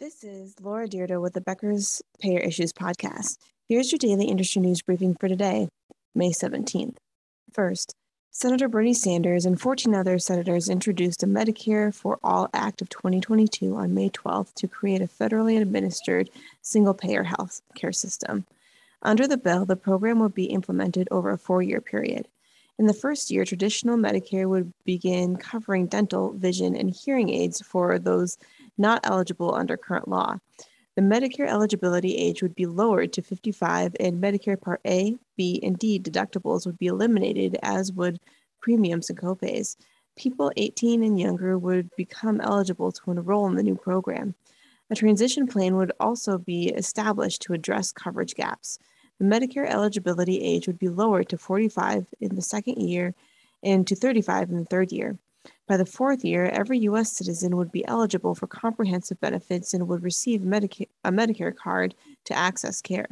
This is Laura Dyrda with the Becker's Payer Issues podcast. Here's your daily industry news briefing for today, May 17th. First, Senator Bernie Sanders and 14 other senators introduced a Medicare for All Act of 2022 on May 12th to create a federally administered single payer health care system. Under the bill, the program would be implemented over a four year period. In the first year, traditional Medicare would begin covering dental, vision, and hearing aids for those not eligible under current law. The Medicare eligibility age would be lowered to 55, and Medicare Part A, B, and D deductibles would be eliminated, as would premiums and copays. People 18 and younger would become eligible to enroll in the new program. A transition plan would also be established to address coverage gaps. The Medicare eligibility age would be lowered to 45 in the second year and to 35 in the third year. By the fourth year, every U.S. citizen would be eligible for comprehensive benefits and would receive Medica- a Medicare card to access care.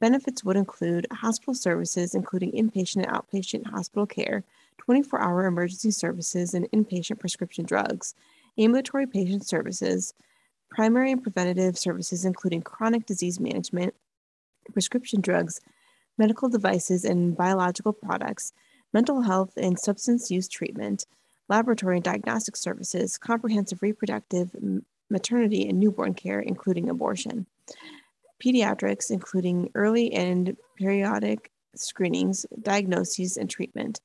Benefits would include hospital services, including inpatient and outpatient hospital care, 24 hour emergency services, and inpatient prescription drugs, ambulatory patient services, primary and preventative services, including chronic disease management, prescription drugs, medical devices and biological products, mental health and substance use treatment, laboratory and diagnostic services, comprehensive reproductive, maternity, and newborn care, including abortion, pediatrics, including early and periodic screenings, diagnoses, and treatment,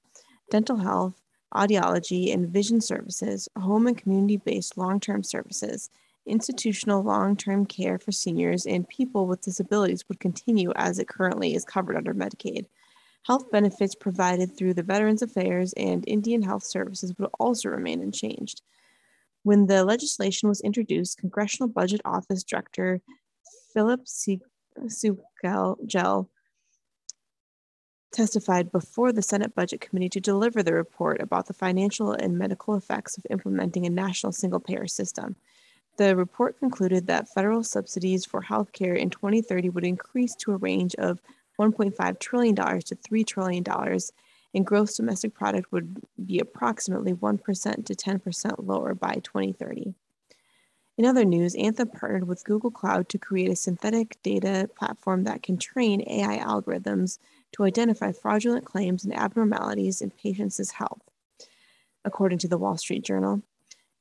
dental health, audiology and vision services, home and community based long term services, institutional long term care for seniors and people with disabilities would continue as it currently is covered under Medicaid. Health benefits provided through the Veterans Affairs and Indian Health Services would also remain unchanged. When the legislation was introduced, Congressional Budget Office Director Phillip Swagel testified before the Senate Budget Committee to deliver the report about the financial and medical effects of implementing a national single payer system. The report concluded that federal subsidies for healthcare in 2030 would increase to a range of $1.5 trillion to $3 trillion, and gross domestic product would be approximately 1% to 10% lower by 2030. In other news, Anthem partnered with Google Cloud to create a synthetic data platform that can train AI algorithms to identify fraudulent claims and abnormalities in patients' health, according to the Wall Street Journal.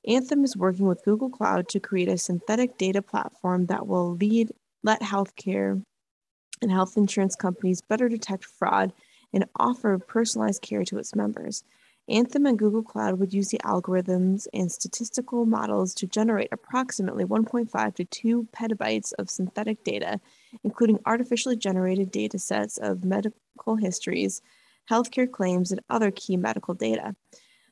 Anthem is working with Google Cloud to create a synthetic data platform that will lead let healthcare and health insurance companies better detect fraud and offer personalized care to its members. Anthem and Google Cloud would use the algorithms and statistical models to generate approximately 1.5 to 2 petabytes of synthetic data, including artificially generated data sets of medical histories, healthcare claims, and other key medical data.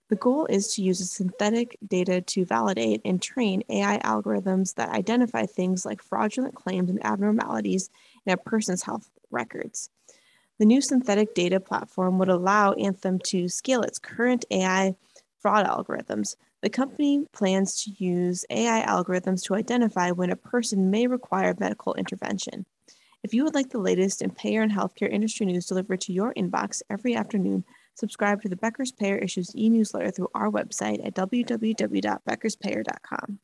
The goal is to use synthetic data to validate and train AI algorithms that identify things like fraudulent claims and abnormalities in a person's health records. The new synthetic data platform would allow Anthem to scale its current AI fraud algorithms. The company plans to use AI algorithms to identify when a person may require medical intervention. If you would like the latest in payer and healthcare industry news delivered to your inbox every afternoon, subscribe to the Becker's Payer Issues e newsletter through our website at www.beckerspayer.com.